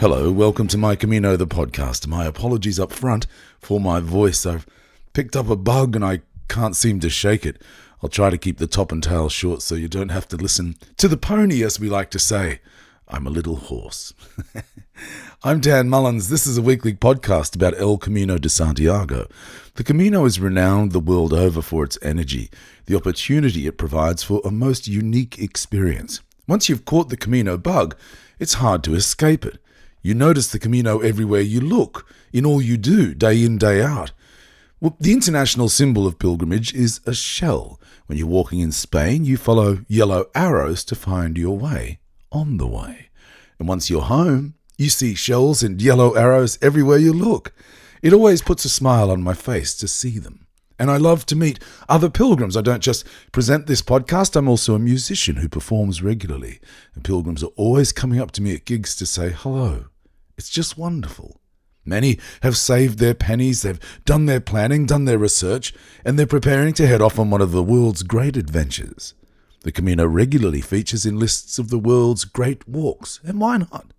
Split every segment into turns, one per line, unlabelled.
Hello, welcome to my Camino the podcast. My apologies up front for my voice. I've picked up a bug and I can't seem to shake it. I'll try to keep the top and tail short so you don't have to listen to the pony, as we like to say. I'm a little hoarse. I'm Dan Mullins. This is a weekly podcast about El Camino de Santiago. The Camino is renowned the world over for its energy, the opportunity it provides for a most unique experience. Once you've caught the Camino bug, it's hard to escape it. You notice the Camino everywhere you look, in all you do, day in, day out. Well, the international symbol of pilgrimage is a shell. When you're walking in Spain, you follow yellow arrows to find your way on the way. And once you're home, you see shells and yellow arrows everywhere you look. It always puts a smile on my face to see them. And I love to meet other pilgrims. I don't just present this podcast, I'm also a musician who performs regularly. And pilgrims are always coming up to me at gigs to say hello. It's just wonderful. Many have saved their pennies, they've done their planning, done their research, and they're preparing to head off on one of the world's great adventures. The Camino regularly features in lists of the world's great walks, and why not?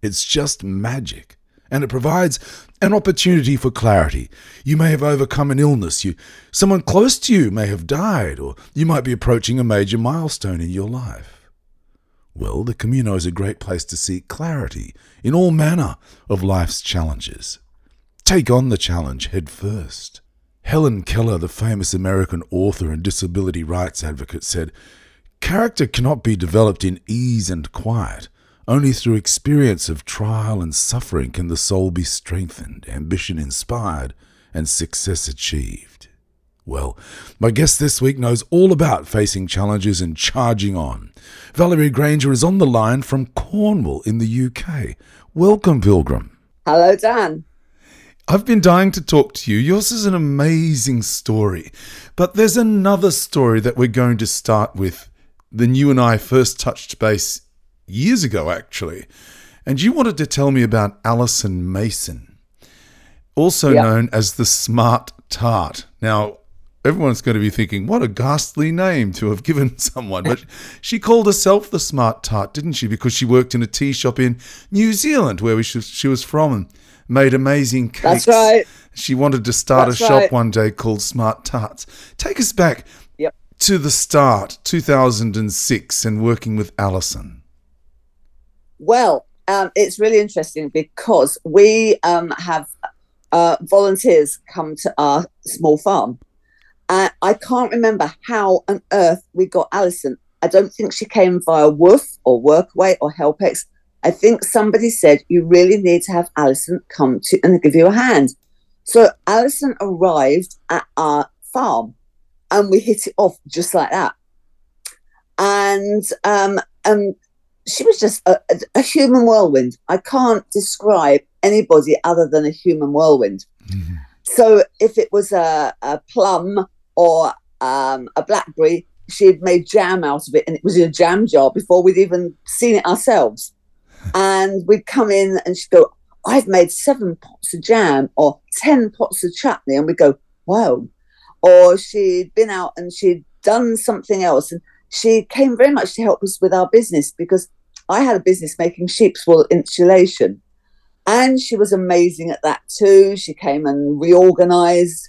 It's just magic and it provides an opportunity for clarity. You may have overcome an illness, you someone close to you may have died, or you might be approaching a major milestone in your life. Well, the Camino is a great place to seek clarity in all manner of life's challenges. Take on the challenge head first. Helen Keller, the famous American author and disability rights advocate, said, Character cannot be developed in ease and quiet. Only through experience of trial and suffering can the soul be strengthened, ambition inspired, and success achieved. Well, my guest this week knows all about facing challenges and charging on. Valerie Grainger is on the line from Cornwall in the UK. Welcome, Pilgrim.
Hello, Dan.
I've been dying to talk to you. Yours is an amazing story. But there's another story that we're going to start with. Then you and I first touched base years ago, actually. And you wanted to tell me about Alison Mason, also known as the Smart Tart. Now, everyone's going to be thinking, what a ghastly name to have given someone. But she called herself the Smart Tart, didn't she? Because she worked in a tea shop in New Zealand, where she, she was from, and made amazing cakes.
That's right.
She wanted to start That's a shop right. one day called Smart Tarts. Take us back
yep.
to the start, 2006, and working with Alison.
Well, um, it's really interesting because we um, have uh, volunteers come to our small farm. Uh, I can't remember how on earth we got Alison. I don't think she came via WWOOF or Workaway or HelpX. I think somebody said you really need to have Alison come to and give you a hand. So Alison arrived at our farm and we hit it off just like that. And um, she was just a, a, human whirlwind. I can't describe anybody other than a human whirlwind. Mm-hmm. So if it was a, a plum or um, a blackberry, she had made jam out of it and it was in a jam jar before we'd even seen it ourselves. and we'd come in and she'd go, I've made seven pots of jam or 10 pots of chutney. And we'd go, wow. Or she'd been out and she'd done something else. And she came very much to help us with our business because I had a business making sheep's wool insulation. And she was amazing at that too. She came and reorganized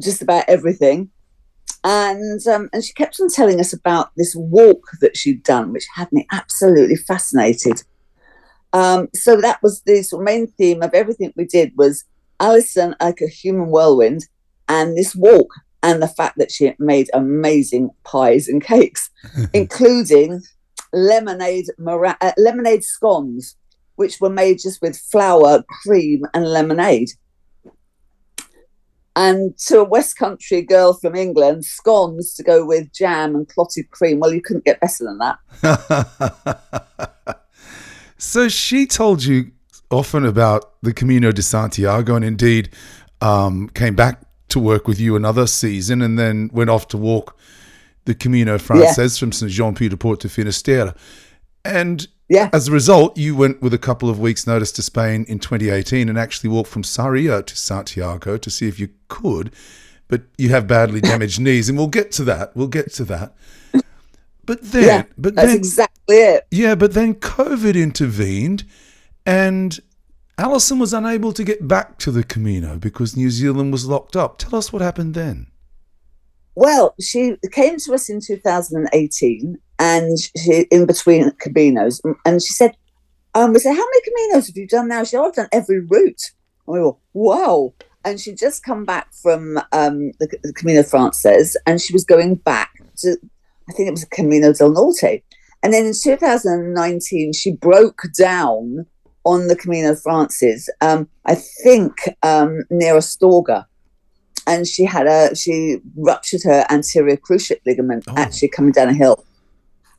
just about everything. And um, and she kept on telling us about this walk that she'd done, which had me absolutely fascinated. Um, so that was the sort of main theme of everything we did was Alison like a human whirlwind and this walk and the fact that she made amazing pies and cakes, including lemonade mora- uh, lemonade scones, which were made just with flour, cream, and lemonade. And to a West Country girl from England, scones to go with jam and clotted cream. Well, you couldn't get better than
that. so she told you often about the Camino de Santiago, and indeed um, came back to work with you another season, and then went off to walk the Camino Frances yeah. from St Jean Pied de Port to Finisterre. And
yeah.
as a result, you went with a couple of weeks' notice to Spain in 2018 and actually walked from Sarria to Santiago to see if you could. But you have badly damaged knees, and we'll get to that. We'll get to that. But then,
yeah,
but
that's
then,
exactly it.
Yeah, but then COVID intervened, And Alison was unable to get back to the Camino because New Zealand was locked up. Tell us what happened then.
Well, she came to us in 2018 and she in between Caminos and she said, um, we said, how many Caminos have you done now? She said, oh, I've done every route. And we were, wow. And she'd just come back from um, the, the Camino Frances and she was going back to, I think it was Camino del Norte. And then in 2019, she broke down on the Camino Frances, um, I think um, near Astorga. And she had a, she ruptured her anterior cruciate ligament
Oh.
actually coming down a hill.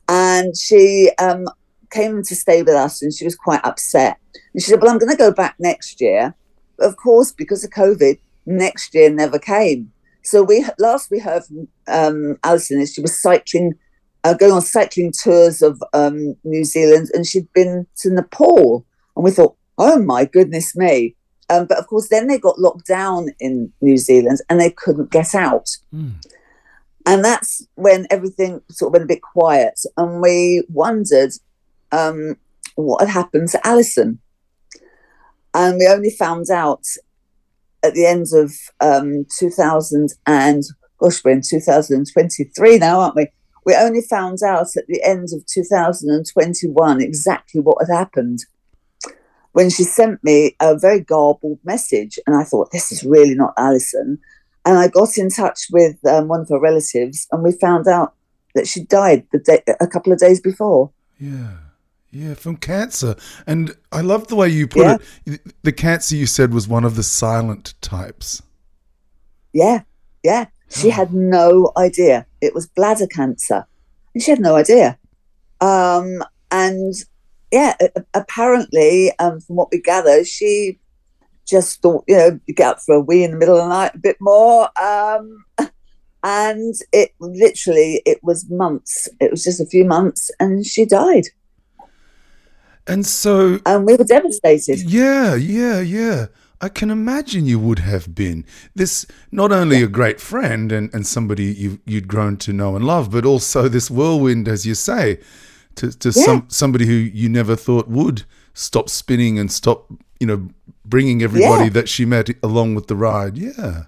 And she um, came to stay with us and she was quite upset. And she said, Well, I'm going to go back next year. But of course, because of COVID, next year never came. So we last we heard from um, Alison is she was cycling, uh, going on cycling tours of um, New Zealand, and she'd been to Nepal, and we thought, oh my goodness me! Um, but of course, then they got locked down in New Zealand, and they couldn't get out,
Mm.
and that's when everything sort of went a bit quiet, and we wondered um, what had happened to Alison, and we only found out at the end of um, 2000 and gosh, we're in 2023 now, aren't we? We only found out at the end of 2021 exactly what had happened when she sent me a very garbled message. And I thought, this is really not Alison. And I got in touch with um, one of her relatives, and we found out that she died the day, a couple of days before.
Yeah. Yeah, from cancer. And I love the way you put
Yeah.
it. The cancer you said was one of the silent types.
Yeah, yeah. She
Oh.
had no idea. It was bladder cancer. And she had no idea. Um, and yeah, apparently, um, from what we gather, she just thought, you know, you get up for a wee in the middle of the night a bit more. Um, and it literally, it was months. It was just a few months and she died.
And so,
And we were devastated.
yeah, yeah, yeah. I can imagine you would have been this not only a great friend and, and somebody you you'd grown to know and love, but also this whirlwind, as you say, to, to
Yeah.
some somebody who you never thought would stop spinning and stop, you know, bringing everybody
Yeah.
that she met along with the ride. Yeah.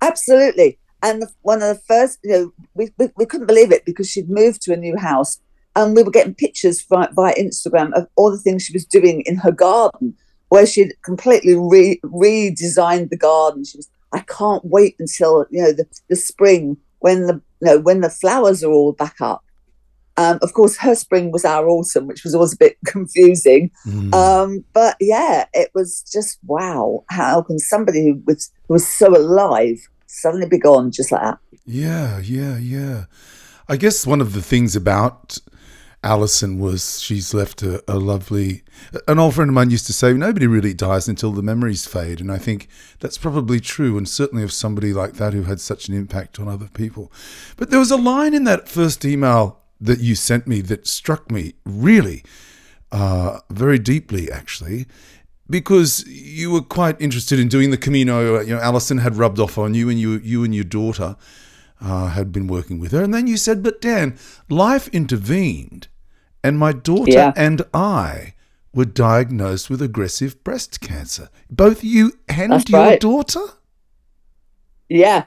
Absolutely. And the, one of the first, you know, we, we, we couldn't believe it because she'd moved to a new house and we were getting pictures via, via Instagram of all the things she was doing in her garden where she'd completely re, redesigned the garden. She was, I can't wait until, you know, the, the spring when the, you know, when the flowers are all back up. Um, of course, her spring was our autumn, which was always a bit confusing.
Mm.
Um, but yeah, it was just wow. How can somebody who was who was so alive suddenly be gone just like that?
Yeah, yeah, yeah. I guess one of the things about Alison was she's left a, a lovely. An old friend of mine used to say, nobody really dies until the memories fade. And I think that's probably true, and certainly of somebody like that who had such an impact on other people. But there was a line in that first email that you sent me that struck me really uh, very deeply, actually because you were quite interested in doing the Camino. You know, Alison had rubbed off on you, and you, you and your daughter uh, had been working with her. And then you said, "But Dan, life intervened, and my daughter
Yeah.
and I were diagnosed with aggressive breast cancer. Both you and
That's
your
right.
daughter."
Yeah.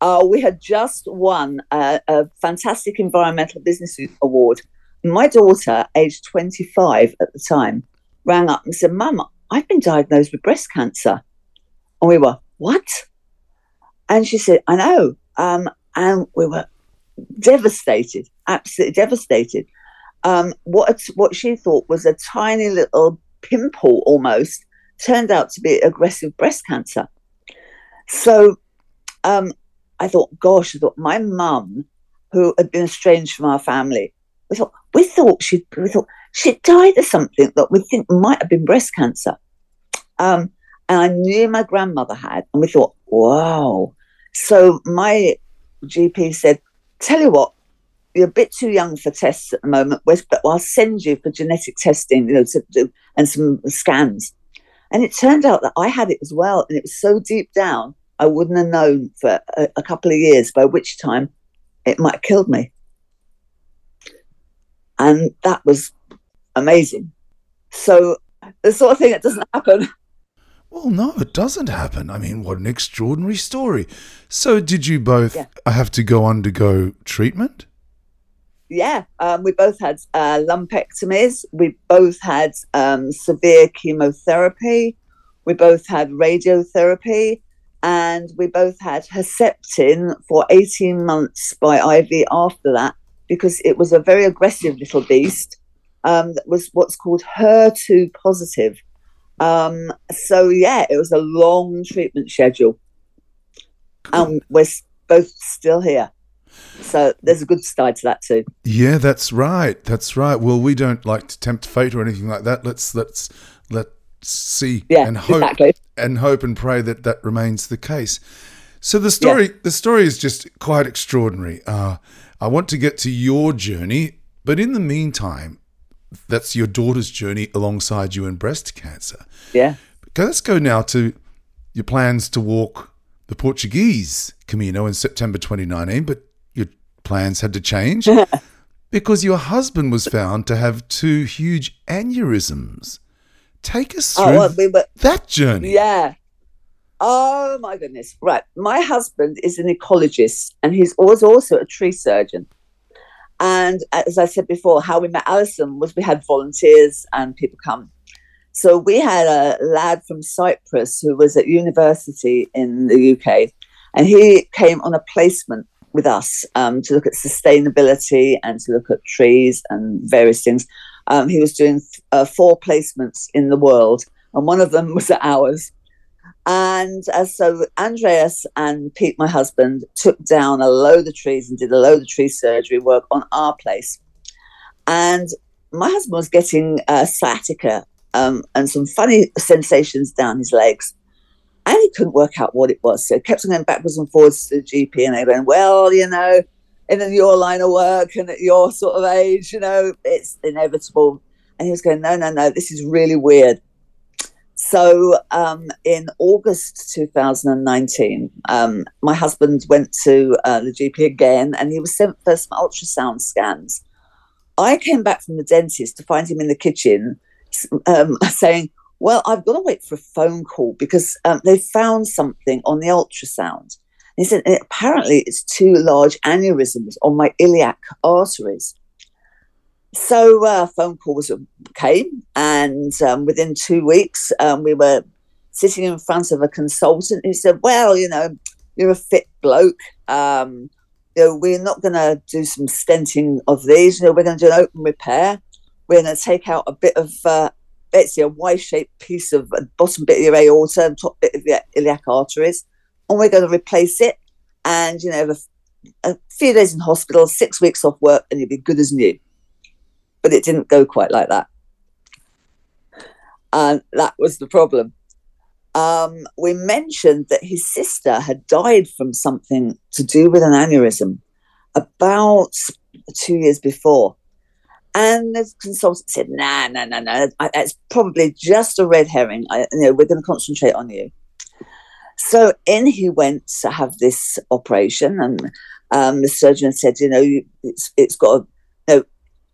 Uh, we had just won a, a fantastic environmental business award. My daughter, aged 25 at the time, rang up and said, Mum, I've been diagnosed with breast cancer. And we were, What? And she said, I know. Um, and we were devastated, absolutely devastated. Um, what, what she thought was a tiny little pimple almost turned out to be aggressive breast cancer. So um, I thought, gosh, I thought my mum, who had been estranged from our family, we thought we thought she we thought she died of something that we think might have been breast cancer. Um, and I knew my grandmother had, and we thought, wow. So my GP said, "Tell you what, you're a bit too young for tests at the moment, but I'll send you for genetic testing, you know, to do and some scans." And it turned out that I had it as well, and it was so deep down I wouldn't have known for a, a couple of years, by which time it might have killed me. And that was amazing. So the sort of thing that doesn't happen.
Well, no, it doesn't happen. I mean, what an extraordinary story. So, did you both
Yeah.
have to go undergo treatment?
Yeah, um, we both had uh, lumpectomies. We both had um, severe chemotherapy. We both had radiotherapy. And we both had Herceptin for 18 months by IV after that because it was a very aggressive little beast um, that was what's called HER2 positive. Um, so, yeah, it was a long treatment schedule. And we're both still here. So, there's a good side to that too.
Yeah, that's right. That's right. Well, we don't like to tempt fate or anything like that. Let's let's let's see
Yeah,
and hope
exactly.
and hope and pray that that remains the case. So the story the story is just quite extraordinary. Uh, I want to get to your journey, but in the meantime, that's your daughter's journey alongside you in breast cancer.
Yeah.
Okay, let's go now to your plans to walk the Portuguese Camino in September 2019, but your plans had to change because your husband was found to have two huge aneurysms. Take us through
Oh, well, we were,
that journey.
yeah. Oh my goodness. Right. My husband is an ecologist and he's always also a tree surgeon. And as I said before, how we met Alison was we had volunteers and people come. So we had a lad from Cyprus who was at university in the UK, and he came on a placement with us um, to look at sustainability and to look at trees and various things. Um, he was doing uh, four placements in the world, and one of them was at ours. And uh, so Andreas and Pete, my husband, took down a load of trees and did a load of tree surgery work on our place. And my husband was getting uh, sciatica um, and some funny sensations down his legs. And he couldn't work out what it was. So he kept on going backwards and forwards to the GP and they went, well, you know, in your line of work and at your sort of age, you know, it's inevitable. And he was going, no, no, no, this is really weird. So um, in August 2019, um, my husband went to uh, the GP again and he was sent for some ultrasound scans. I came back from the dentist to find him in the kitchen um, saying, Well, I've got to wait for a phone call because um, they found something on the ultrasound. He said, Apparently, it's two large aneurysms on my iliac arteries. So uh, phone call was came, and um, within two weeks, um, we were sitting in front of a consultant who said, "Well, you know, you're a fit bloke. Um, you know, we're not going to do some stenting of these. You know, we're going to do an open repair. We're going to take out a bit of, uh, basically a Y-shaped piece of uh, bottom bit of your aorta and top bit of your iliac arteries, and we're going to replace it. And you know, a, a few days in hospital, six weeks off work, and you'll be good as new." but it didn't go quite like that. And that was the problem. Um, we mentioned that his sister had died from something to do with an aneurysm about two years before. And the consultant said, nah, no, no, no, it's probably just a red herring. I, you know, we're going to concentrate on you. So in he went to have this operation, and um, the surgeon said, you know, it's, it's got a, you know,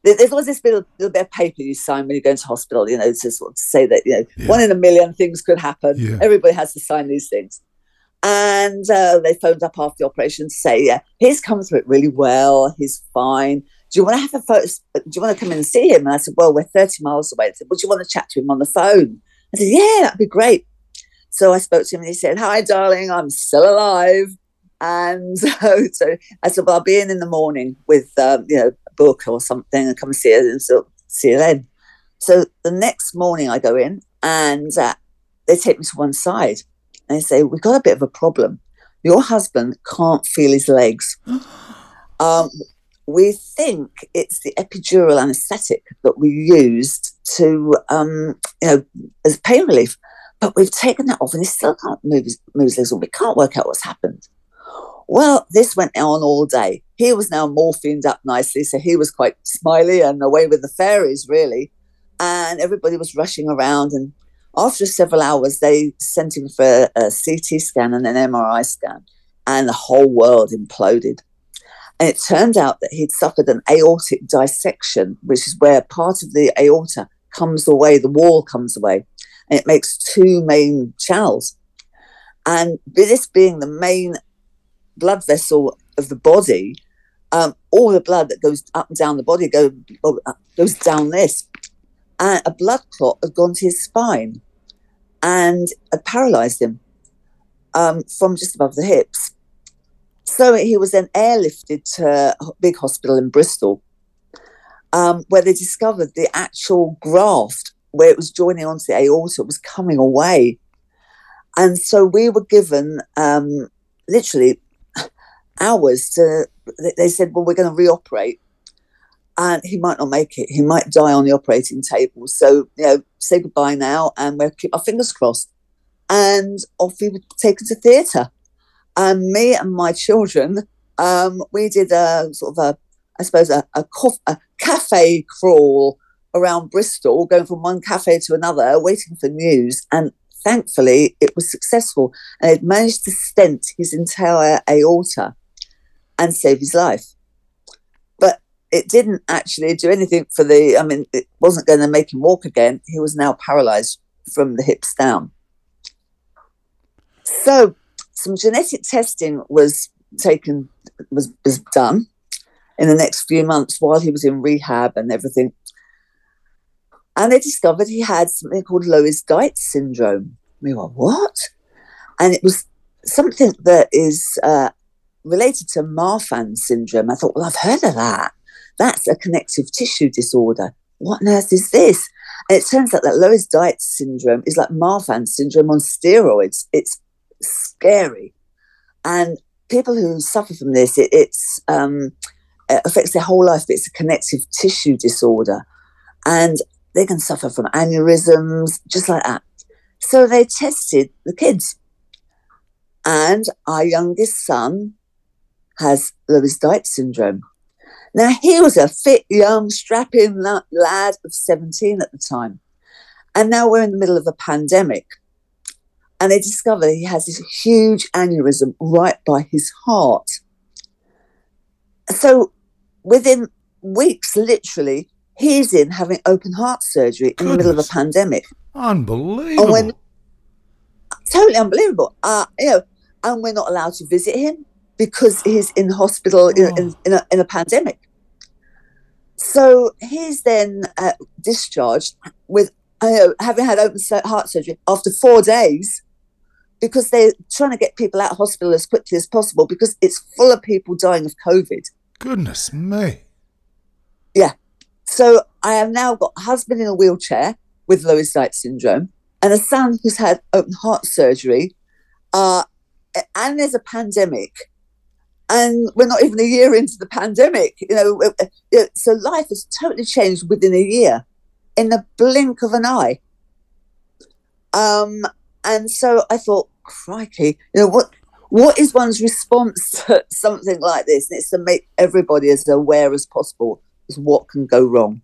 there's always this little, little bit of paper you sign when you go into hospital, you know, to sort of say that, you know, yeah. one in a million things could happen.
Yeah.
Everybody has to sign these things. And uh, they phoned up after the operation to say, yeah, he's come through it really well. He's fine. Do you want to have a photo? Do you want to come in and see him? And I said, well, we're 30 miles away. I said, would you want to chat to him on the phone? I said, yeah, that'd be great. So I spoke to him and he said, hi, darling, I'm still alive. And so, so I said, well, I'll be in in the morning with, um, you know, a book or something and come and see her and so see you then. So the next morning I go in and uh, they take me to one side and they say, we've got a bit of a problem. Your husband can't feel his legs. um, we think it's the epidural anesthetic that we used to, um, you know, as pain relief. But we've taken that off and he still can't move his, move his legs. We can't work out what's happened. Well, this went on all day. He was now morphined up nicely, so he was quite smiley and away with the fairies, really. And everybody was rushing around. And after several hours, they sent him for a CT scan and an MRI scan, and the whole world imploded. And it turned out that he'd suffered an aortic dissection, which is where part of the aorta comes away, the wall comes away, and it makes two main channels. And this being the main blood vessel of the body, um, all the blood that goes up and down the body go, goes down this. And a blood clot had gone to his spine and had paralyzed him um, from just above the hips. So he was then airlifted to a big hospital in Bristol, um, where they discovered the actual graft where it was joining onto the aorta it was coming away. And so we were given um, literally hours to, they said, well, we're going to reoperate. And he might not make it. He might die on the operating table. So, you know, say goodbye now and we'll keep our fingers crossed. And off we were taken to theatre. And me and my children, um, we did a sort of a, I suppose, a, a, cof- a cafe crawl around Bristol, going from one cafe to another, waiting for news. And thankfully, it was successful. And it managed to stent his entire aorta and save his life. But it didn't actually do anything for the, I mean, it wasn't going to make him walk again. He was now paralyzed from the hips down. So, some genetic testing was taken, was, was done in the next few months while he was in rehab and everything. And they discovered he had something called Loeys Dietz syndrome. We were, what? And it was something that is uh, related to Marfan syndrome. I thought, well, I've heard of that. That's a connective tissue disorder. What on earth is this? And it turns out that Loeys Dietz syndrome is like Marfan syndrome on steroids. It's scary. And people who suffer from this, it, it's um, it affects their whole life. It's a connective tissue disorder. And they can suffer from aneurysms, just like that. So they tested the kids. And our youngest son has Loeys Dietz syndrome. Now, he was a fit, young, strapping lad of 17 at the time. And now we're in the middle of a pandemic. And they discover he has this huge aneurysm right by his heart. So within weeks, literally, he's in having open heart surgery in the middle of a pandemic.
Unbelievable. And
totally unbelievable. Uh, you know, and we're not allowed to visit him because he's in hospital in, in, oh. in, a, in a pandemic. So he's then uh, discharged with uh, having had open heart surgery after four days because they're trying to get people out of hospital as quickly as possible because it's full of people dying of COVID.
Goodness me.
Yeah. So I have now got a husband in a wheelchair with Loeys Dietz syndrome and a son who's had open heart surgery. Uh, and there's a pandemic. And we're not even a year into the pandemic you know so life has totally changed within a year in the blink of an eye. Um and so i thought crikey you know what what is one's response to something like this? And it's to make everybody as aware as possible as what can go wrong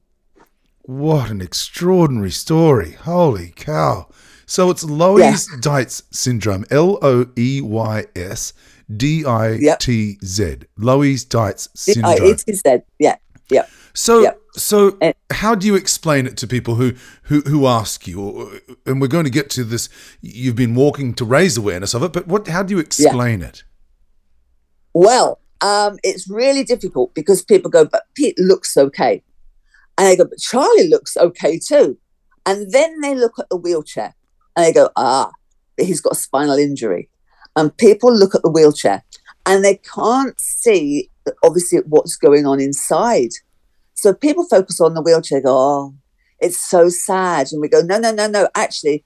what an extraordinary story holy cow so it's Loeys yeah. Dietz syndrome, L O E Y S D I T Z. Loeys Dietz syndrome.
D-I-T-Z. Yeah. Yeah.
So yep. so how do you explain it to people who who who ask you and we're going to get to this you've been walking to raise awareness of it but what how do you explain yeah. it?
Well, um, it's really difficult because people go but Pete looks okay. And they go but Charlie looks okay too. And then they look at the wheelchair and they go ah he's got a spinal injury and people look at the wheelchair and they can't see obviously what's going on inside. So people focus on the wheelchair, go, oh, it's so sad. And we go, no, no, no, no. Actually,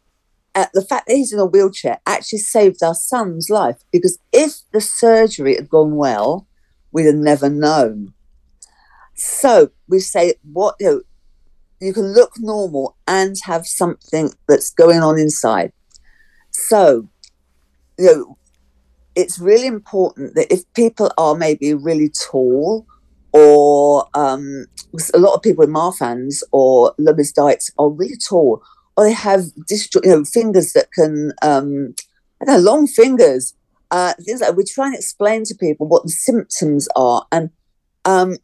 uh, the fact that he's in a wheelchair actually saved our son's life because if the surgery had gone well, we'd have never known. So we say, what, you know, you can look normal and have something that's going on inside. So you know, it's really important that if people are maybe really tall or um, a lot of people with Marfan's or Loeys Dietz are really tall or they have distro- you know, fingers that can, um, I don't know, long fingers. Uh, things like we try and explain to people what the symptoms are. And um,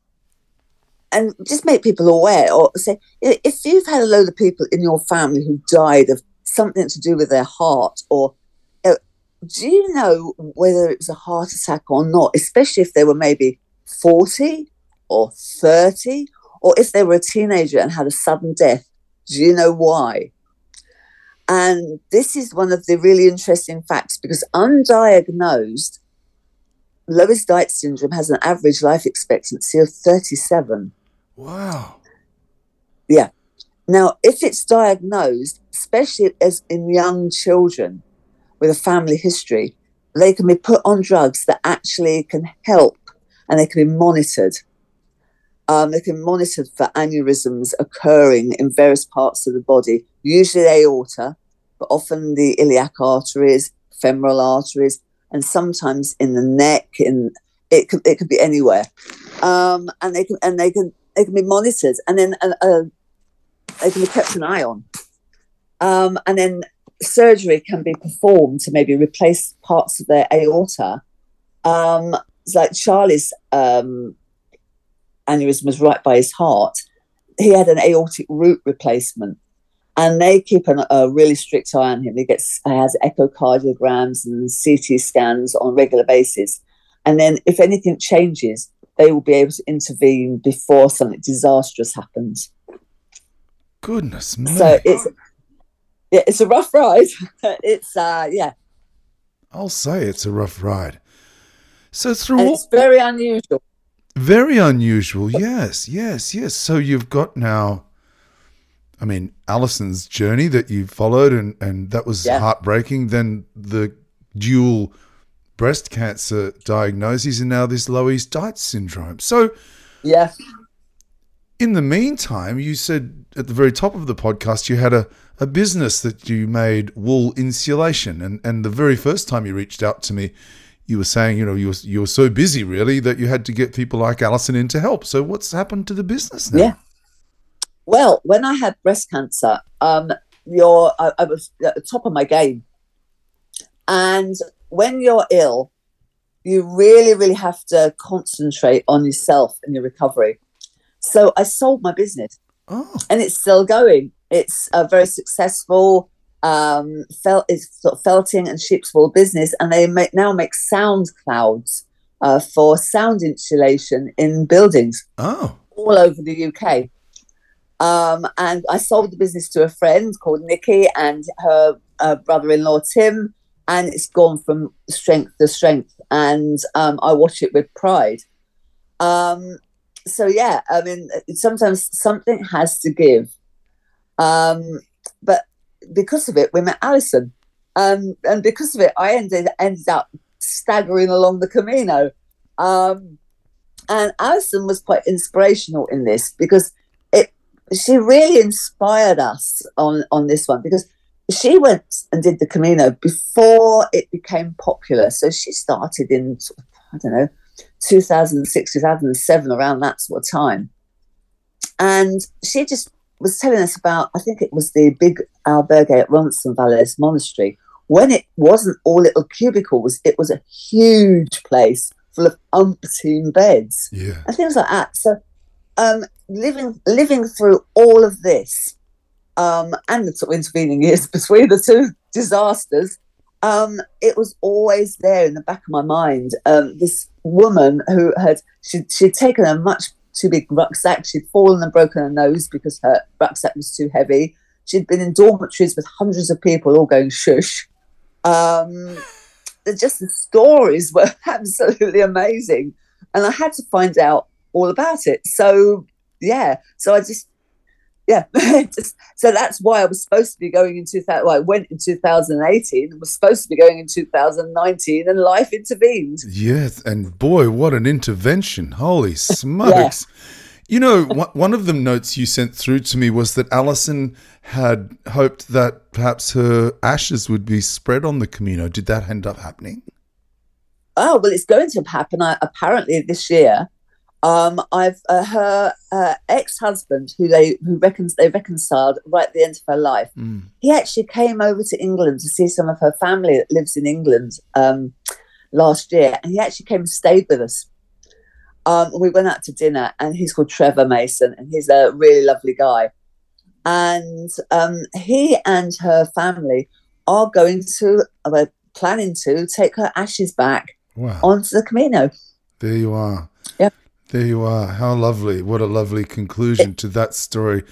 and just make people aware, or say if you've had a load of people in your family who died of something to do with their heart, or uh, do you know whether it was a heart attack or not? Especially if they were maybe forty or thirty, or if they were a teenager and had a sudden death. Do you know why? And this is one of the really interesting facts because undiagnosed, Loeys Dietz syndrome has an average life expectancy of 37.
Wow.
Yeah. Now, if it's diagnosed, especially as in young children with a family history, they can be put on drugs that actually can help and they can be monitored. Um, they can be monitored for aneurysms occurring in various parts of the body, usually aorta, but often the iliac arteries, femoral arteries, and sometimes in the neck. In it could it could be anywhere, um, and they can and they can they can be monitored, and then uh, uh, they can be kept an eye on, um, and then surgery can be performed to maybe replace parts of their aorta. Um, it's like Charlie's um, aneurysm was right by his heart. He had an aortic root replacement and they keep an, a really strict eye on him. He gets he has echocardiograms and CT scans on a regular basis, and then if anything changes, they will be able to intervene before something disastrous happens.
Goodness me!
So it's yeah, it's a rough ride. it's uh, yeah.
I'll say it's a rough ride. So through
and it's very unusual.
Very unusual. Yes, yes, yes. So you've got now I mean, Alison's journey that you followed, and, and that was yeah. heartbreaking. Then the dual breast cancer diagnoses, and now this Loeys Dietz syndrome. So,
yeah.
In the meantime, you said at the very top of the podcast you had a, a business that you made wool insulation, and and the very first time you reached out to me, you were saying you know you were, you were so busy really that you had to get people like Alison in to help. So what's happened to the business now?
Yeah. Well, when I had breast cancer, um, you're, I, I was at the top of my game. And when you're ill, you really, really have to concentrate on yourself and your recovery. So I sold my business,
oh.
and it's still going. It's a very successful. Um, felt it's sort of felting and sheep's wool business, and they make, now make sound clouds uh, for sound insulation in buildings.
Oh,
all over the UK. Um, and I sold the business to a friend called Nikki and her uh, brother-in-law Tim, and it's gone from strength to strength. And um, I watch it with pride. Um, so yeah, I mean, sometimes something has to give. Um, but because of it, we met Alison, um, and because of it, I ended ended up staggering along the Camino. Um, and Alison was quite inspirational in this because she really inspired us on on this one because she went and did the Camino before it became popular. So she started in I don't know 2006, 2007, around that sort of time, and she just was telling us about I think it was the big albergue at Roncesvalles Monastery when it wasn't all little cubicles. It was a huge place full of umpteen beds
yeah.
and things like that. So um, living living through all of this um, and the sort of intervening years between the two disasters, um, it was always there in the back of my mind. Um, this woman who had she, she'd taken a much too big rucksack. She'd fallen and broken her nose because her rucksack was too heavy. She'd been in dormitories with hundreds of people all going shush. Um, just the stories were absolutely amazing, and I had to find out all about it. So yeah, so I just yeah, just, so that's why I was supposed to be going in 2000. Well, I went in 2018 and was supposed to be going in 2019, and life intervened.
Yes, and boy, what an intervention! Holy smokes! yeah. You know, one of the notes you sent through to me was that Alison had hoped that perhaps her ashes would be spread on the Camino. Did that end up happening?
Oh well, it's going to happen uh, apparently this year. Um, I've uh, her uh, ex-husband, who they who reckons they reconciled right at the end of her life.
Mm.
He actually came over to England to see some of her family that lives in England um, last year, and he actually came and stayed with us. Um, we went out to dinner, and he's called Trevor Mason, and he's a really lovely guy. And um, he and her family are going to, are planning to take her ashes back
Wow.
onto the Camino.
There you are. There you are. How lovely. What a lovely conclusion to that story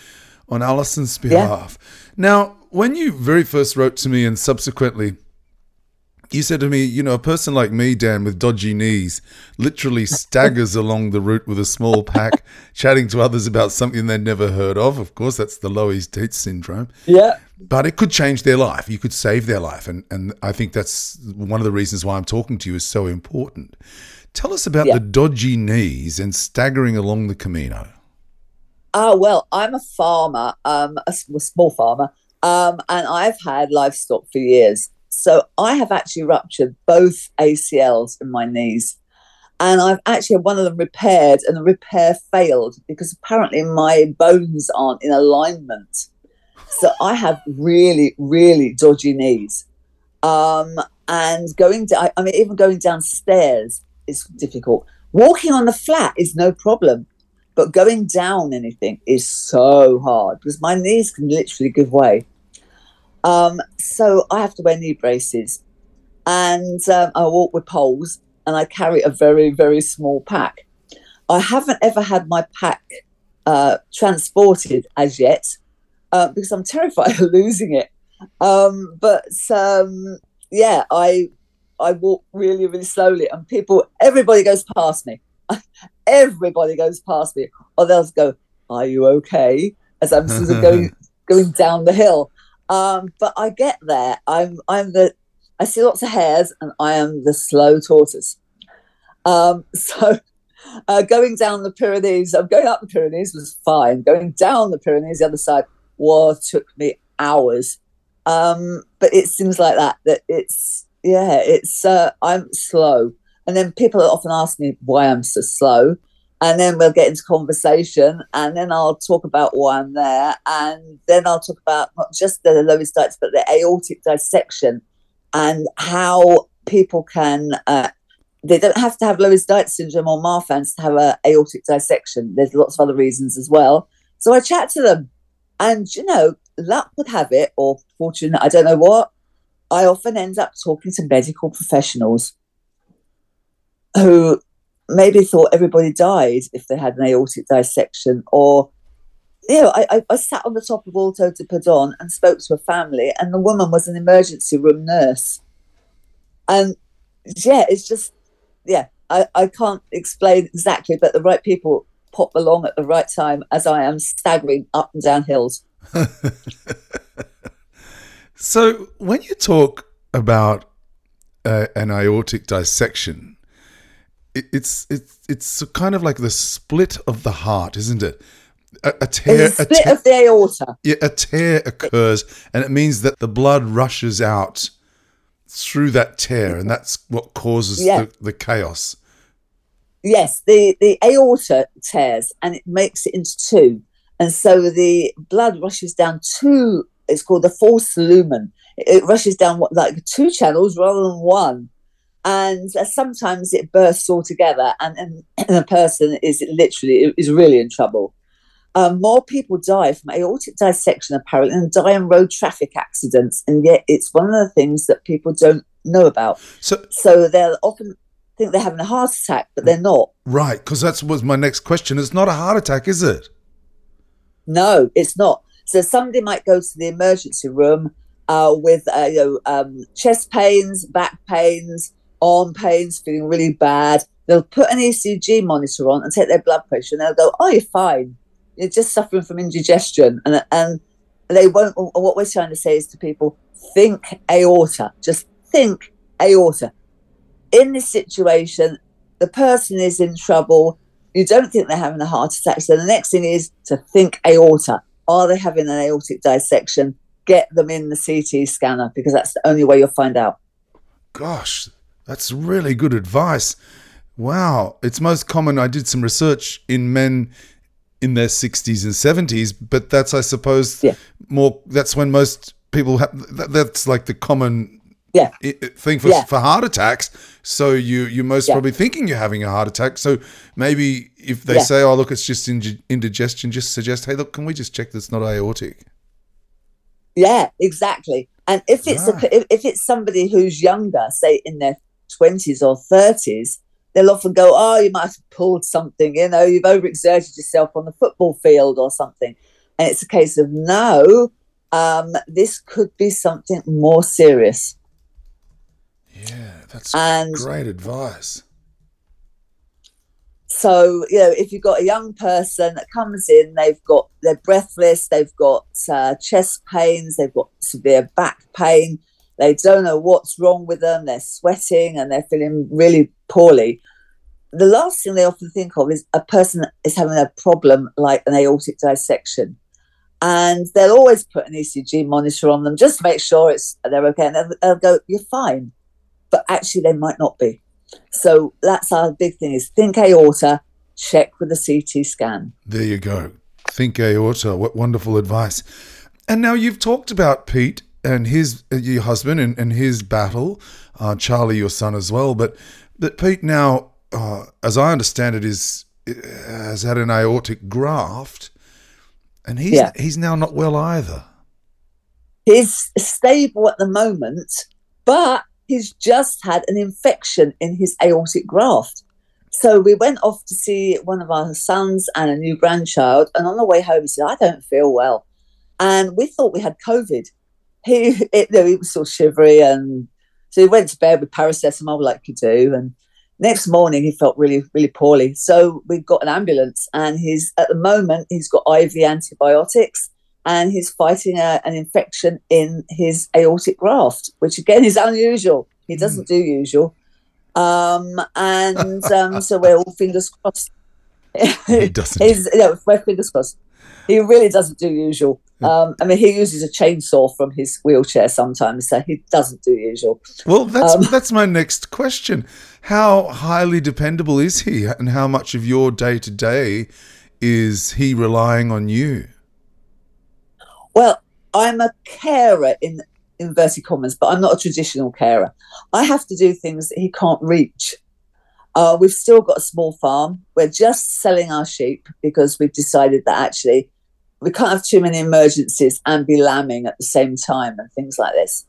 on Alison's behalf. Now, when you very first wrote to me and subsequently, you said to me, you know, a person like me, Dan, with dodgy knees, literally staggers along the route with a small pack, chatting to others about something they'd never heard of. Of course, that's the Loeys Dietz syndrome
Yeah.
but it could change their life. You could save their life, and and I think that's one of the reasons why I'm talking to you is so important. Tell us about
Yeah.
the dodgy knees and staggering along the Camino.
Oh well, I'm a farmer, um, a small farmer, um, and I've had livestock for years. So I have actually ruptured both ACLs in my knees, and I've actually had one of them repaired, and the repair failed because apparently my bones aren't in alignment. So I have really, really dodgy knees, um, and going down. I mean, even going downstairs is difficult. Walking on the flat is no problem but going down anything is so hard because my knees can literally give way. Um, so I have to wear knee braces, and um, I walk with poles, and I carry a very very small pack. I haven't ever had my pack uh, transported as yet uh, because I'm terrified of losing it. Um, but um, yeah, I I walk really really slowly, and people everybody goes past me everybody goes past me, or they'll go, "Are you okay?" As I'm sort of going going down the hill. Um, but I get there. I'm I'm the I see lots of hares, and I am the slow tortoise. Um, so uh, going down the Pyrenees, I'm going up the Pyrenees was fine. Going down the Pyrenees, the other side, war took me hours. Um, but it seems like that. That it's yeah, it's uh, I'm slow. And then people often ask me why I'm so slow. And then we'll get into conversation. And then I'll talk about why I'm there. And then I'll talk about not just the Loeys Dietz, but the aortic dissection and how people can, uh, they don't have to have Loeys Dietz syndrome or Marfan's to have an aortic dissection. There's lots of other reasons as well. So I chat to them. And, you know, luck would have it, or fortune, I don't know what. I often end up talking to medical professionals who maybe thought everybody died if they had an aortic dissection or you know I, I, sat on the top of Alto de Perdón and spoke to a family and the woman was an emergency room nurse. And yeah it's just yeah I, I can't explain exactly but the right people pop along at the right time as I am staggering up and down hills
So when you talk about uh, an aortic dissection, it, it's it's it's kind of like the split of the heart, isn't it? A, a tear,
a
a
split
tear-
of the aorta
yeah, a tear occurs, and it means that the blood rushes out through that tear, and that's what causes
Yeah.
the, the chaos.
yes the the aorta tears and it makes it into two and so the blood rushes down two it's called the false lumen it, rushes down like two channels rather than one and uh, sometimes it bursts all together and, and, the person is literally is really in trouble um, more people die from aortic dissection apparently than die in road traffic accidents and yet it's one of the things that people don't know about
So
so they'll often think they're having a heart attack but they're not
right, because that was my next question. It's not a heart attack, is it?
No, it's not. So somebody might go to the emergency room uh, with uh, you know um, chest pains, back pains, arm pains, feeling really bad. They'll put an ECG monitor on and take their blood pressure, and they'll go, "Oh, you're fine. You're just suffering from indigestion." And and they won't. What we're trying to say is to people, think aorta. Just think aorta. In this situation, the person is in trouble you don't think they're having a heart attack. So the next thing is to think aorta. Are they having an aortic dissection? Get them in the CT scanner because that's the only way you'll find out.
Gosh, that's really good advice. Wow. It's most common. I did some research in men in their 60s and 70s, but that's, I suppose,
Yeah.
more, that's when most people have, that's like the common
Yeah.
thing for
Yeah.
for heart attacks. So you you're most
Yeah.
probably thinking you're having a heart attack. So maybe if they
Yeah.
say, "Oh, look, it's just indi- indigestion," just suggest, "Hey, look, can we just check that's not aortic?"
Yeah, exactly. And if it's
Right.
a, if, if it's somebody who's younger, say in their twenties or thirties, they'll often go, "Oh, you might have pulled something. You know, you've overexerted yourself on the football field or something." And it's a case of no. Um, this could be something more serious.
Yeah, that's
And
great advice.
So, you know, if you've got a young person that comes in, they've got, they're breathless, they've got uh, chest pains, they've got severe back pain, they don't know what's wrong with them, they're sweating and they're feeling really poorly. The last thing they often think of is a person is having a problem like an aortic dissection. And they'll always put an ECG monitor on them just to make sure it's they're okay. And they'll, they'll go, You're fine. But actually, they might not be. So that's our big thing is think aorta, check with a CT scan.
There you go. Think aorta. What wonderful advice. And now you've talked about Pete and his uh, your husband and, and his battle, uh, Charlie, your son as well. But but Pete now, uh, as I understand it, is uh, has had an aortic graft, and he's
Yeah.
he's now not well either.
He's stable at the moment, but he's just had an infection in his aortic graft. So we went off to see one of our sons and a new grandchild. And on the way home, he said, I don't feel well. And we thought we had COVID. He, it, you know, he was of shivery. And so he went to bed with paracetamol, like you do. And next morning, he felt really, really poorly. So we got an ambulance. And he's, at the moment, he's got IV antibiotics and he's fighting a, an infection in his aortic graft, which again is unusual. He doesn't do usual. Um, and um, so we're all fingers crossed.
He doesn't.
He's, you know, we're fingers crossed. He really doesn't do usual. Um, I mean, he uses a chainsaw from his wheelchair sometimes, so he doesn't do usual.
Well, that's
Um,
that's my next question. How highly dependable is he, and how much of your day to day is he relying on you?
Well, I'm a carer in inverted commas, but I'm not a traditional carer. I have to do things that he can't reach. Uh, we've still got a small farm. We're just selling our sheep because we've decided that actually we can't have too many emergencies and be lambing at the same time and things like this.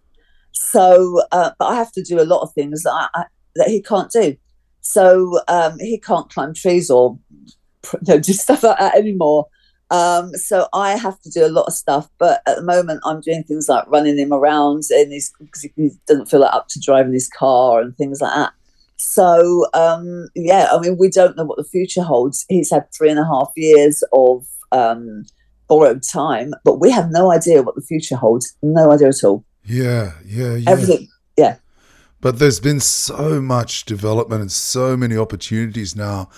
So, uh, but I have to do a lot of things that I, I, that he can't do. So um, he can't climb trees or you know, do stuff like that anymore. Um, so I have to do a lot of stuff, but at the moment I'm doing things like running him around in his because he doesn't feel like up to driving his car and things like that. So um, yeah, I mean we don't know what the future holds. He's had three and a half years of um, borrowed time, but we have no idea what the future holds. No idea at all.
Yeah, yeah, yeah.
Everything, yeah,
But there's been so much development and so many opportunities now.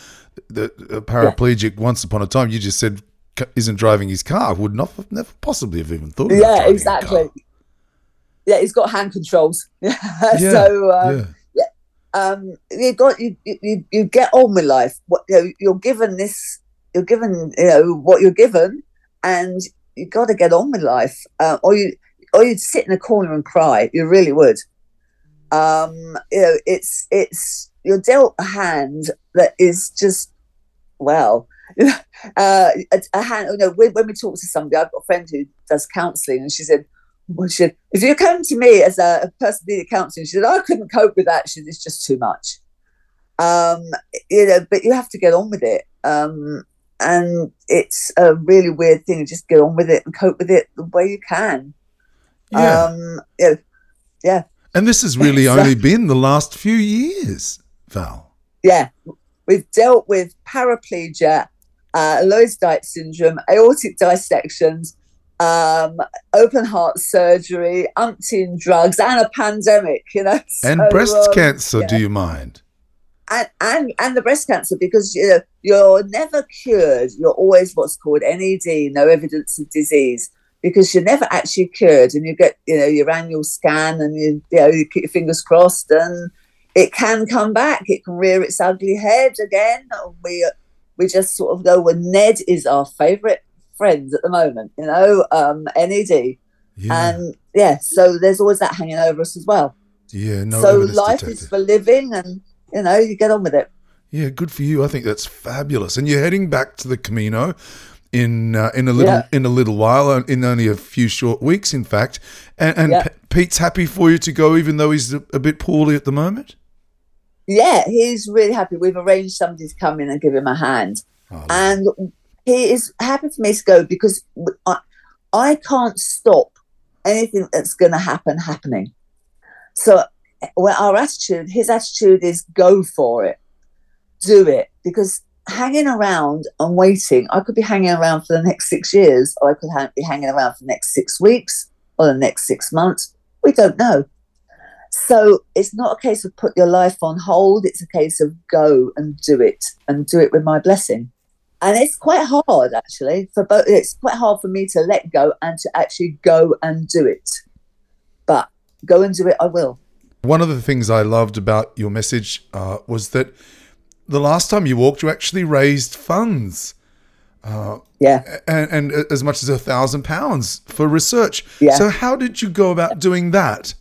The a paraplegic, once upon a time, you just said isn't driving his car. Would not have, never possibly have even thought. About
yeah, exactly. Yeah, he's got hand controls.
Yeah,
so um,
yeah.
um, you got you, you you get on with life. What you know, you're given this, you're given you know what you're given, and you got to get on with life. Uh, or you or you'd sit in a corner and cry. You really would. Um, you know, it's it's you're dealt a hand that is just well. Uh, a, a hand. You know, when, when we talk to somebody, I've got a friend who does counselling, and she said, well, she said, if you come to me as a, a person needing counselling, she said, I couldn't cope with that. She said, it's just too much. Um, you know, but you have to get on with it. Um, and it's a really weird thing. Just get on with it and cope with it the way you can.
yeah.
Um, you know,
and this has really
so-
only been the last few years, Val.
yeah, we've dealt with paraplegia, uh, Loeys Dietz syndrome, aortic dissections, um, open heart surgery, umpteen drugs, and a pandemic. You know,
And
So,
breast
um,
cancer,
yeah.
do you mind?
and, and and the breast cancer because you know you're never cured. You're always what's called NED, no evidence of disease, because you're never actually cured, and you get you know your annual scan, and you you know you keep your fingers crossed, and it can come back. It can rear its ugly head again. We we just sort of go when Ned is our favourite friend at the moment. You know, um, NED,
Yeah.
and yeah, so there's always that hanging over us as well.
Yeah, no.
so life
detected.
is for living, and you know you get on with it.
Yeah, good for you. I think that's fabulous. And you're heading back to the Camino in uh, in a little
Yeah.
in a little while, uh, in only a few short weeks, in fact. And, and
Yeah.
P- Pete's happy for you to go, even though he's a, a bit poorly at the moment.
Yeah, he's really happy. We've arranged somebody to come in and give him a hand.
Oh,
and he is happy for me to go because I, I can't stop anything that's going to happen happening. So, well, our attitude, his attitude is go for it, do it, because hanging around and waiting, I could be hanging around for the next six years, or I could ha- be hanging around for the next six weeks or the next six months. We don't know. So it's not a case of put your life on hold. It's a case of go and do it and do it with my blessing. And it's quite hard actually for both. It's quite hard for me to let go and to actually go and do it. But go and do it, I will.
One of the things I loved about your message uh, was that the last time you walked, you actually raised funds.
Yeah.
and, and as much as a thousand pounds for research.
Yeah.
So how did you go about doing that?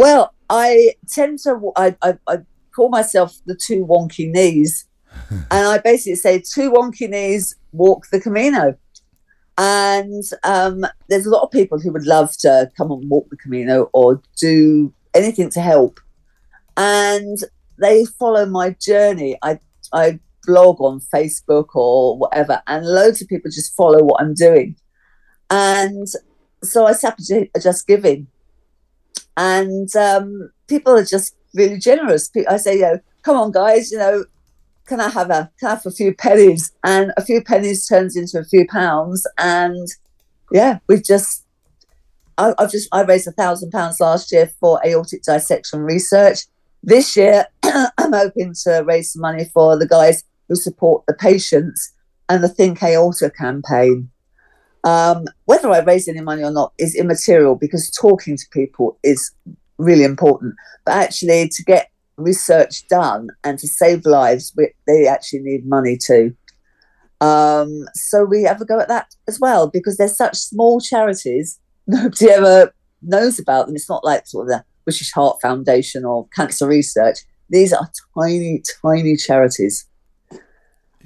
Well, I tend to, I, I, I call myself the two wonky knees. and I basically say, two wonky knees walk the Camino. And um, there's a lot of people who would love to come and walk the Camino or do anything to help. And they follow my journey. I, I blog on Facebook or whatever, and loads of people just follow what I'm doing. And so I set up Just Giving and um, people are just really generous. I say, you know, come on, guys, you know, can I have a can I have a few pennies? And a few pennies turns into a few pounds, and yeah, we've just. I, I've just I raised a thousand pounds last year for aortic dissection research. This year, I'm hoping to raise some money for the guys who support the patients and the Think Aorta campaign. Um, whether I raise any money or not is immaterial because talking to people is really important. But actually, to get research done and to save lives, we, they actually need money too. Um, so we have a go at that as well because they're such small charities. Nobody ever knows about them. It's not like sort of the British Heart Foundation or Cancer Research. These are tiny, tiny charities.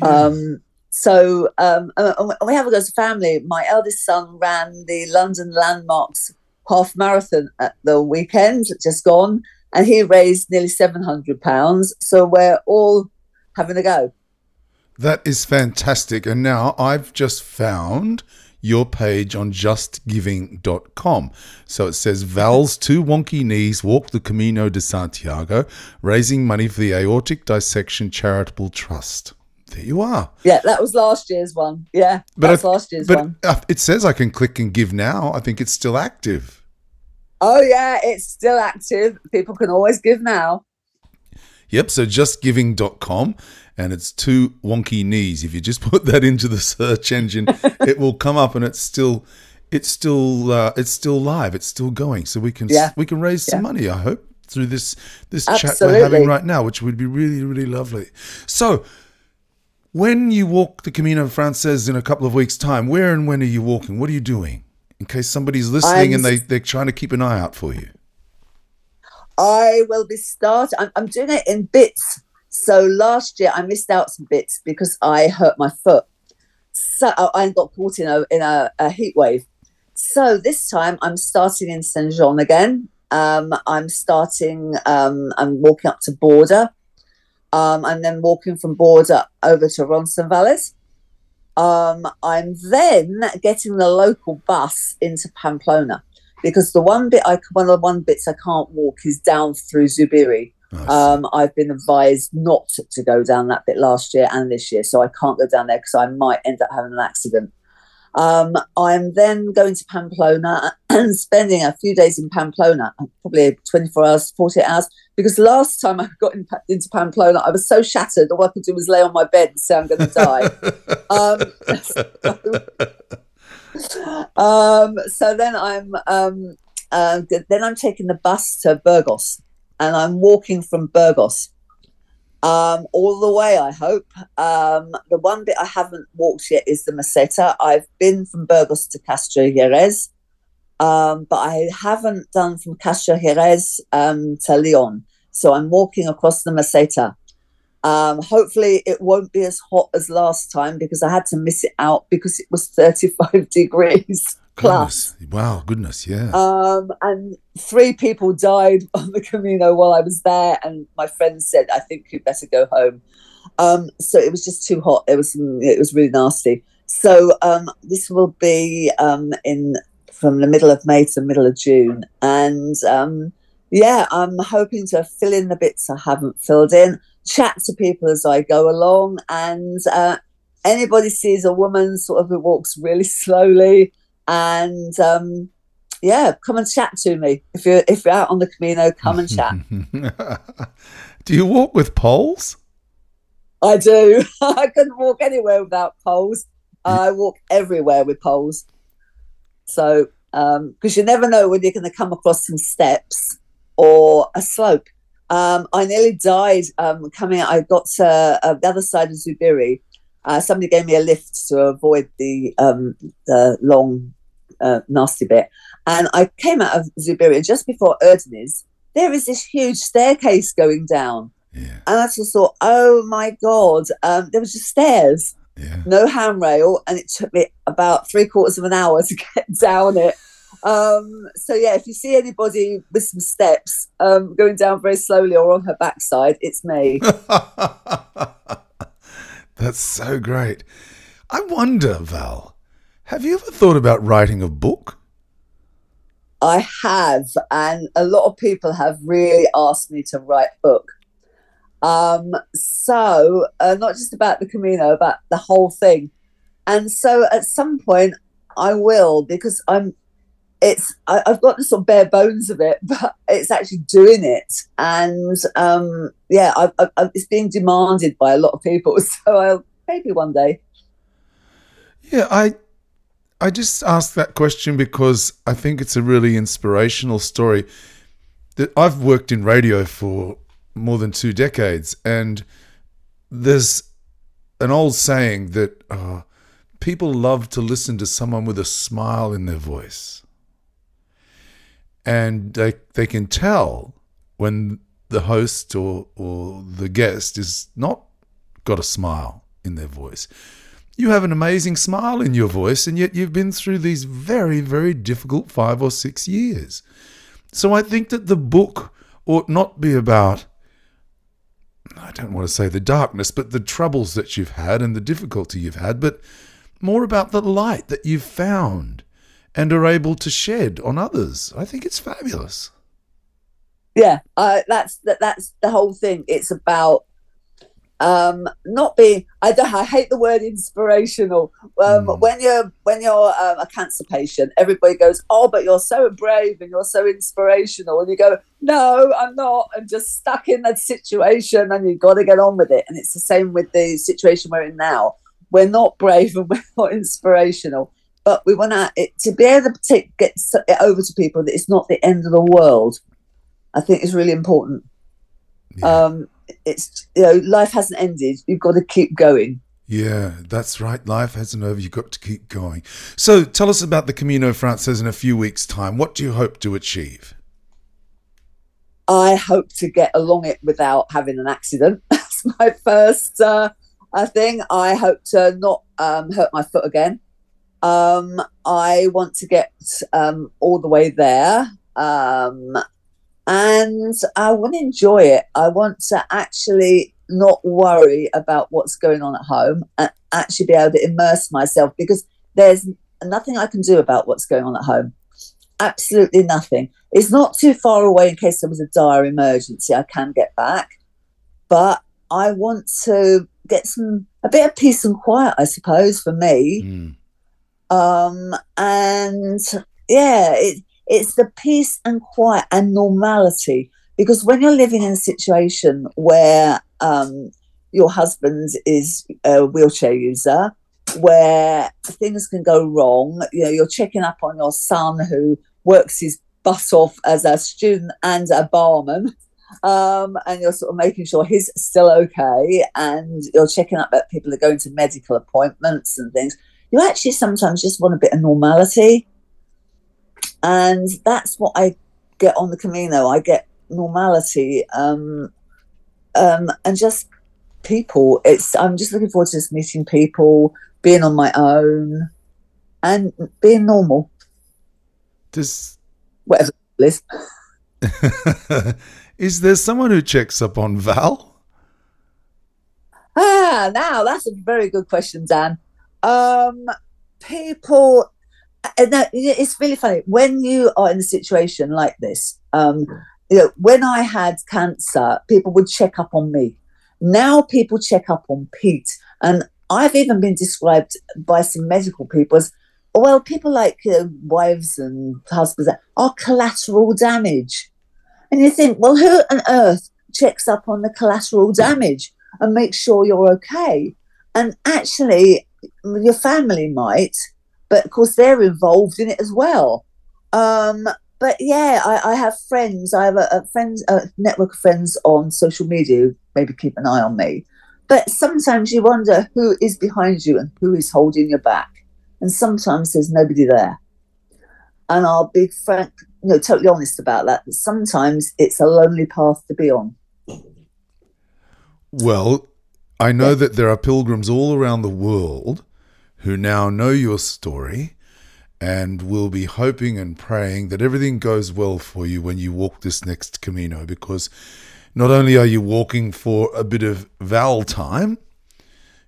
Um, so um, and we have a as a family. My eldest son ran the London Landmarks half marathon at the weekend, just gone, and he raised nearly seven hundred pounds. So we're all having a go.
That is fantastic. And now I've just found your page on justgiving.com. So it says Val's two wonky knees walk the Camino de Santiago, raising money for the Aortic Dissection Charitable Trust. There you are.
Yeah, that was last year's one. Yeah,
But
that's
I-
last year's
But
one.
it says I can click and give now. I think it's still active.
Oh yeah, it's still active. People can always give now.
Yep, so justgiving.com and it's two wonky knees. If you just put that into the search engine, it will come up and it's still it's still uh, it's still live. It's still going. So we can
Yeah.
we can raise some
Yeah.
money, I hope, through this this chat we're having right now, which would be really really lovely. So when you walk the Camino Frances in a couple of weeks time, where and when are you walking? What are you doing? In case somebody's listening
I'm
and they they're trying to keep an eye out for you.
I will be starting. I'm, I'm doing it in bits. So last year I missed out some bits because I hurt my foot. So I I got caught in a in a, a heat wave. So this time I'm starting in Saint Jean again. Um, I'm starting. Um, I'm walking up to Borda. Um, I'm then walking from Borda over to Roncesvalles. Um, I'm then getting the local bus into Pamplona because the one bit I one of the one bits I can't walk is down through Zubiri.
Nice.
Um, I've been advised not to go down that bit last year and this year, so I can't go down there because I might end up having an accident. Um, I'm then going to Pamplona and spending a few days in Pamplona, probably 24 hours, 48 hours, because last time I got in, into Pamplona, I was so shattered, all I could do was lay on my bed and say I'm going to die. um, um, so then I'm um, uh, then I'm taking the bus to Burgos, and I'm walking from Burgos um, all the way. I hope um, the one bit I haven't walked yet is the Meseta. I've been from Burgos to Castrojeriz, Um, but I haven't done from Castrojeriz um, to Leon. So I'm walking across the Meseta. Um, hopefully, it won't be as hot as last time because I had to miss it out because it was 35 degrees plus.
Goodness. Wow, goodness, yeah.
Um, and three people died on the Camino while I was there, and my friend said, "I think you'd better go home." Um, so it was just too hot. It was it was really nasty. So um, this will be um, in from the middle of May to the middle of June, and um, yeah, I'm hoping to fill in the bits I haven't filled in, chat to people as I go along, and uh, anybody sees a woman sort of who walks really slowly and um, yeah, come and chat to me if you're if you're out on the Camino. Come and chat.
do you walk with poles?
I do. I couldn't walk anywhere without poles. I walk everywhere with poles. So, because um, you never know when you're going to come across some steps or a slope. Um, I nearly died um, coming. I got to uh, the other side of Zubiri. Uh, somebody gave me a lift to avoid the um, the long uh, nasty bit. And I came out of Zubiria just before Erdeniz. There is this huge staircase going down.
Yeah.
And I just thought, oh my God, um, there was just stairs,
Yeah.
no handrail. And it took me about three quarters of an hour to get down it. Um, so, yeah, if you see anybody with some steps um, going down very slowly or on her backside, it's me.
That's so great. I wonder, Val, have you ever thought about writing a book?
I have, and a lot of people have really asked me to write a book. Um, so uh, not just about the Camino, about the whole thing. And so at some point I will because I'm. It's I, I've got the sort of bare bones of it, but it's actually doing it, and um, yeah, I, I, it's being demanded by a lot of people. So I'll maybe one day.
Yeah, I I just asked that question because I think it's a really inspirational story. That I've worked in radio for more than two decades, and there's an old saying that uh, people love to listen to someone with a smile in their voice, and they they can tell when the host or or the guest is not got a smile in their voice you have an amazing smile in your voice, and yet you've been through these very, very difficult five or six years. So I think that the book ought not be about, I don't want to say the darkness, but the troubles that you've had and the difficulty you've had, but more about the light that you've found and are able to shed on others. I think it's fabulous.
Yeah, uh, that's that, that's the whole thing. It's about um not being i don't i hate the word inspirational um
Mm.
when you're when you're um, a cancer patient everybody goes oh but you're so brave and you're so inspirational and you go no i'm not i'm just stuck in that situation and you've got to get on with it and it's the same with the situation we're in now we're not brave and we're not inspirational but we want to it, to be able to get it over to people that it's not the end of the world i think is really important
Yeah.
um it's you know life hasn't ended you've got to keep going
Yeah, that's right. Life hasn't over. You've got to keep going. So tell us about the Camino Frances in a few weeks' time. What do you hope to achieve?
i hope to get along it without having an accident that's my first uh, uh, thing i hope to not um, hurt my foot again um, i want to get um, all the way there um, and i want to enjoy it i want to actually not worry about what's going on at home and actually be able to immerse myself because there's nothing I can do about what's going on at home. Absolutely nothing. It's not too far away in case there was a dire emergency. I can get back, but I want to get some a bit of peace and quiet, I suppose, for me.
Mm.
Um, and yeah, it, it's the peace and quiet and normality because when you're living in a situation where um, your husband is a wheelchair user, where things can go wrong, you know, you're checking up on your son who works his butt off as a student and a barman. Um, and you're sort of making sure he's still okay, and you're checking up that people are going to medical appointments and things. You actually sometimes just want a bit of normality. and that's what I get on the Camino. I get normality, um, um, and just people. It's I'm just looking forward to just meeting people, being on my own, and being normal.
Does
whatever is.
is there someone who checks up on Val?
Ah, now that's a very good question, Dan. Um, people, and that, it's really funny when you are in a situation like this. Um, you know, when I had cancer, people would check up on me. Now people check up on Pete, and I've even been described by some medical people as well, people like you know, wives and husbands are collateral damage. And you think, well, who on earth checks up on the collateral damage and makes sure you're okay? And actually, your family might, but of course, they're involved in it as well. Um, but yeah, I, I, have friends. I have a, a friends, a network of friends on social media who maybe keep an eye on me. But sometimes you wonder who is behind you and who is holding your back and sometimes there's nobody there. And I'll be frank, you know, totally honest about that. Sometimes it's a lonely path to be on.
Well, I know yeah. that there are pilgrims all around the world who now know your story and will be hoping and praying that everything goes well for you when you walk this next Camino because not only are you walking for a bit of Val time,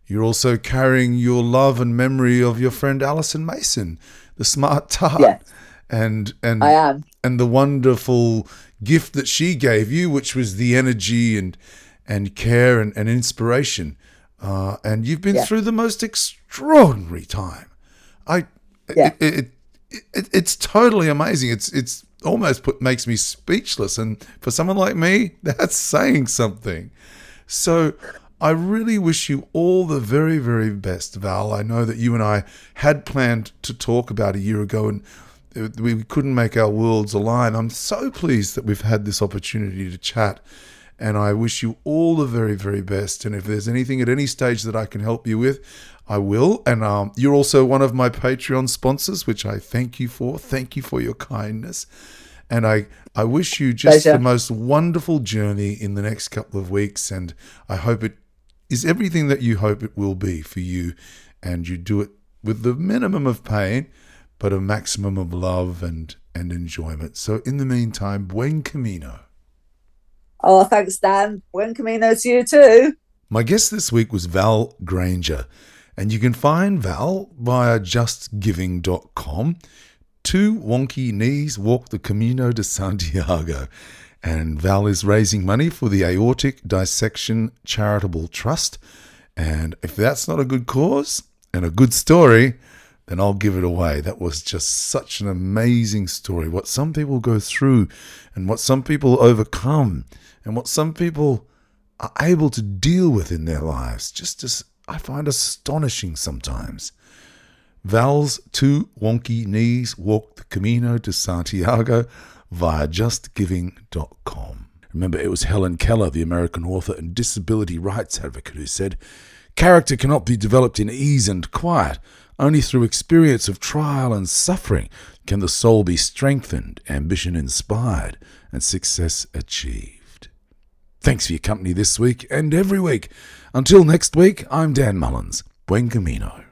you're also carrying your love and memory of your friend Alison Mason, the smart tart.
Yes.
And and
I am.
and the wonderful gift that she gave you, which was the energy and and care and, and inspiration. Uh, and you've been yeah. through the most extraordinary time. I yeah. It, it, it, it's totally amazing. It's it's almost put makes me speechless. And for someone like me, that's saying something. So I really wish you all the very, very best, Val. I know that you and I had planned to talk about a year ago and we couldn't make our worlds align. I'm so pleased that we've had this opportunity to chat. And I wish you all the very, very best. And if there's anything at any stage that I can help you with, I will. And um, you're also one of my Patreon sponsors, which I thank you for. Thank you for your kindness. And I, I wish you just Pleasure. the most wonderful journey in the next couple of weeks. And I hope it is everything that you hope it will be for you, and you do it with the minimum of pain, but a maximum of love and, and enjoyment. So, in the meantime, buen camino.
Oh, thanks, Dan. Buen camino to you too.
My guest this week was Val Grainger, and you can find Val via justgiving.com. Two wonky knees walk the Camino de Santiago and Val is raising money for the Aortic Dissection Charitable Trust. And if that's not a good cause and a good story, then I'll give it away. That was just such an amazing story. What some people go through and what some people overcome and what some people are able to deal with in their lives. Just as I find astonishing sometimes. Val's two wonky knees walked the Camino to Santiago via justgiving.com. Remember, it was Helen Keller, the American author and disability rights advocate, who said, Character cannot be developed in ease and quiet. Only through experience of trial and suffering can the soul be strengthened, ambition inspired, and success achieved. Thanks for your company this week and every week. Until next week, I'm Dan Mullins. Buen Camino.